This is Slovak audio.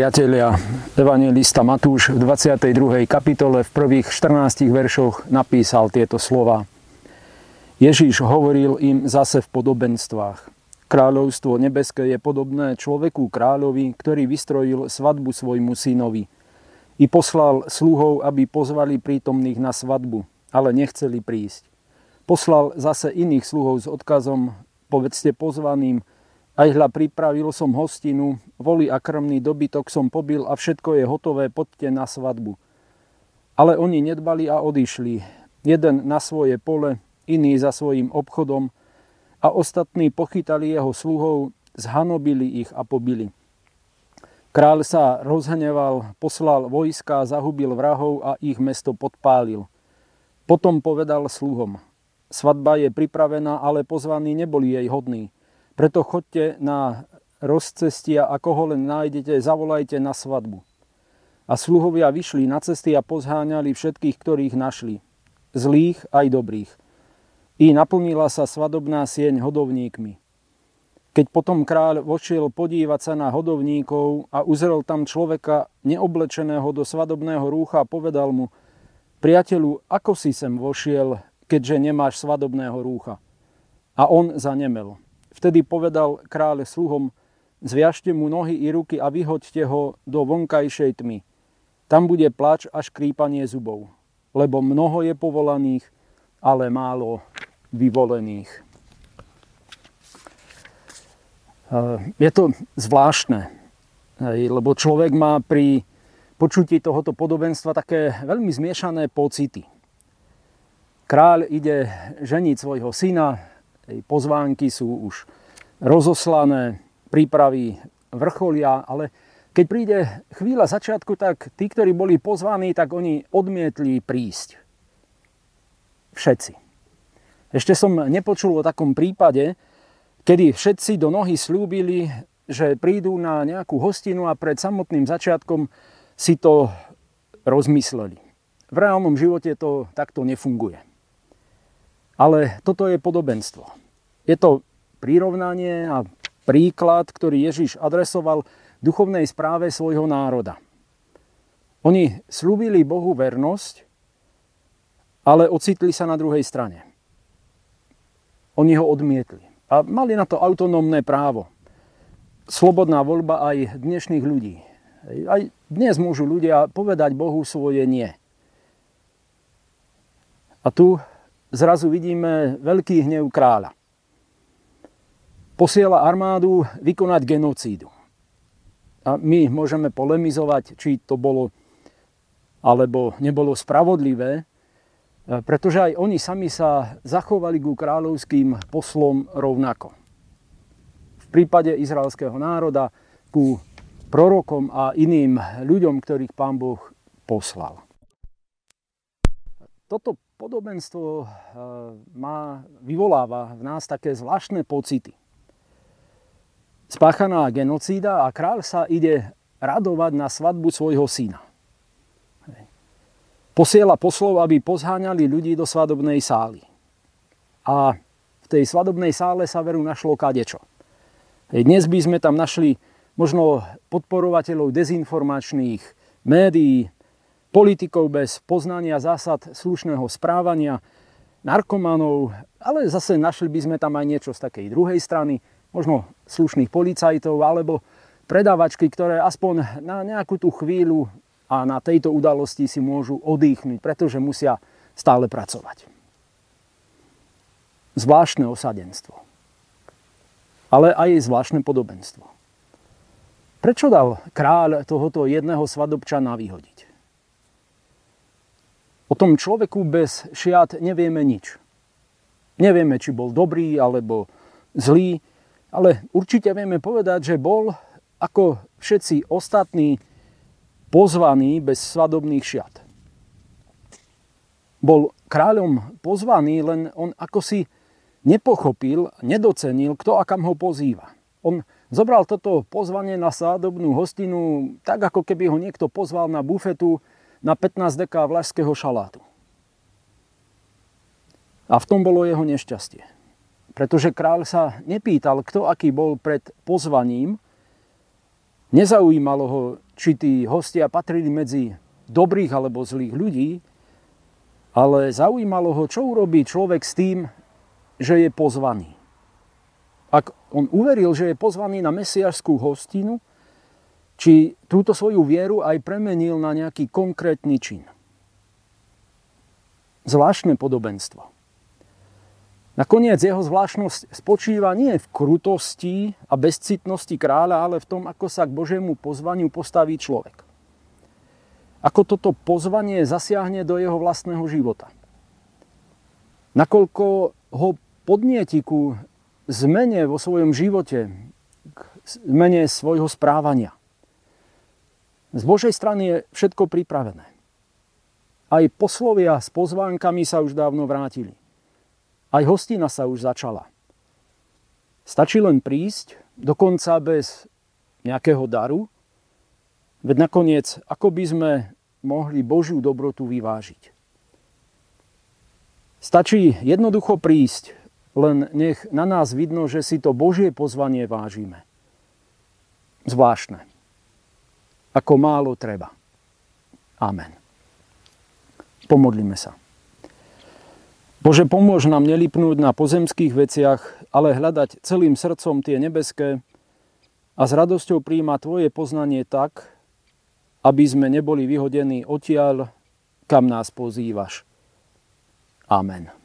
priatelia, evangelista Matúš v 22. kapitole v prvých 14 veršoch napísal tieto slova. Ježíš hovoril im zase v podobenstvách. Kráľovstvo nebeské je podobné človeku kráľovi, ktorý vystrojil svadbu svojmu synovi. I poslal sluhov, aby pozvali prítomných na svadbu, ale nechceli prísť. Poslal zase iných sluhov s odkazom, povedzte pozvaným, aj hľa pripravil som hostinu, voli a krmný dobytok som pobil a všetko je hotové, poďte na svadbu. Ale oni nedbali a odišli. Jeden na svoje pole, iný za svojim obchodom a ostatní pochytali jeho sluhov, zhanobili ich a pobili. Kráľ sa rozhneval, poslal vojska, zahubil vrahov a ich mesto podpálil. Potom povedal sluhom, svadba je pripravená, ale pozvaní neboli jej hodní. Preto chodte na rozcestia, ako ho len nájdete, zavolajte na svadbu. A sluhovia vyšli na cesty a pozháňali všetkých, ktorých našli. Zlých aj dobrých. I naplnila sa svadobná sieň hodovníkmi. Keď potom kráľ vošiel podívať sa na hodovníkov a uzrel tam človeka neoblečeného do svadobného rúcha, povedal mu, priateľu, ako si sem vošiel, keďže nemáš svadobného rúcha? A on zanemel. Vtedy povedal kráľ sluhom, zviažte mu nohy i ruky a vyhoďte ho do vonkajšej tmy. Tam bude plač a škrípanie zubov, lebo mnoho je povolaných, ale málo vyvolených. Je to zvláštne, lebo človek má pri počutí tohoto podobenstva také veľmi zmiešané pocity. Kráľ ide ženiť svojho syna, pozvánky sú už rozoslané, prípravy vrcholia, ale keď príde chvíľa začiatku, tak tí, ktorí boli pozvaní, tak oni odmietli prísť. Všetci. Ešte som nepočul o takom prípade, kedy všetci do nohy slúbili, že prídu na nejakú hostinu a pred samotným začiatkom si to rozmysleli. V reálnom živote to takto nefunguje. Ale toto je podobenstvo. Je to prirovnanie a príklad, ktorý Ježiš adresoval duchovnej správe svojho národa. Oni slúbili Bohu vernosť, ale ocitli sa na druhej strane. Oni ho odmietli. A mali na to autonómne právo. Slobodná voľba aj dnešných ľudí. Aj dnes môžu ľudia povedať Bohu svoje nie. A tu zrazu vidíme veľký hnev kráľa. Posiela armádu vykonať genocídu. A my môžeme polemizovať, či to bolo alebo nebolo spravodlivé, e, pretože aj oni sami sa zachovali ku kráľovským poslom rovnako. V prípade izraelského národa ku prorokom a iným ľuďom, ktorých pán Boh poslal. Toto podobenstvo eh, má, vyvoláva v nás také zvláštne pocity. Spáchaná genocída a kráľ sa ide radovať na svadbu svojho syna. Posiela poslov, aby pozháňali ľudí do svadobnej sály. A v tej svadobnej sále sa veru našlo kadečo. Dnes by sme tam našli možno podporovateľov dezinformačných médií, politikov bez poznania zásad slušného správania, narkomanov, ale zase našli by sme tam aj niečo z takej druhej strany, možno slušných policajtov alebo predávačky, ktoré aspoň na nejakú tú chvíľu a na tejto udalosti si môžu odýchnuť, pretože musia stále pracovať. Zvláštne osadenstvo. Ale aj zvláštne podobenstvo. Prečo dal kráľ tohoto jedného svadobčana vyhodiť? O tom človeku bez šiat nevieme nič. Nevieme, či bol dobrý alebo zlý, ale určite vieme povedať, že bol ako všetci ostatní pozvaný bez svadobných šiat. Bol kráľom pozvaný, len on ako si nepochopil, nedocenil, kto a kam ho pozýva. On zobral toto pozvanie na svadobnú hostinu tak, ako keby ho niekto pozval na bufetu na 15 deká vlašského šalátu. A v tom bolo jeho nešťastie. Pretože kráľ sa nepýtal, kto aký bol pred pozvaním, Nezaujímalo ho, či tí hostia patrili medzi dobrých alebo zlých ľudí, ale zaujímalo ho, čo urobí človek s tým, že je pozvaný. Ak on uveril, že je pozvaný na mesiašskú hostinu, či túto svoju vieru aj premenil na nejaký konkrétny čin. Zvláštne podobenstvo. Nakoniec jeho zvláštnosť spočíva nie v krutosti a bezcitnosti kráľa, ale v tom, ako sa k Božiemu pozvaniu postaví človek. Ako toto pozvanie zasiahne do jeho vlastného života. Nakoľko ho podnieti ku zmene vo svojom živote, k zmene svojho správania. Z Božej strany je všetko pripravené. Aj poslovia s pozvánkami sa už dávno vrátili. Aj hostina sa už začala. Stačí len prísť, dokonca bez nejakého daru, veď nakoniec, ako by sme mohli Božiu dobrotu vyvážiť. Stačí jednoducho prísť, len nech na nás vidno, že si to Božie pozvanie vážime. Zvláštne. Ako málo treba. Amen. Pomodlíme sa. Bože, pomôž nám nelipnúť na pozemských veciach, ale hľadať celým srdcom tie nebeské a s radosťou príjma Tvoje poznanie tak, aby sme neboli vyhodení odtiaľ, kam nás pozývaš. Amen.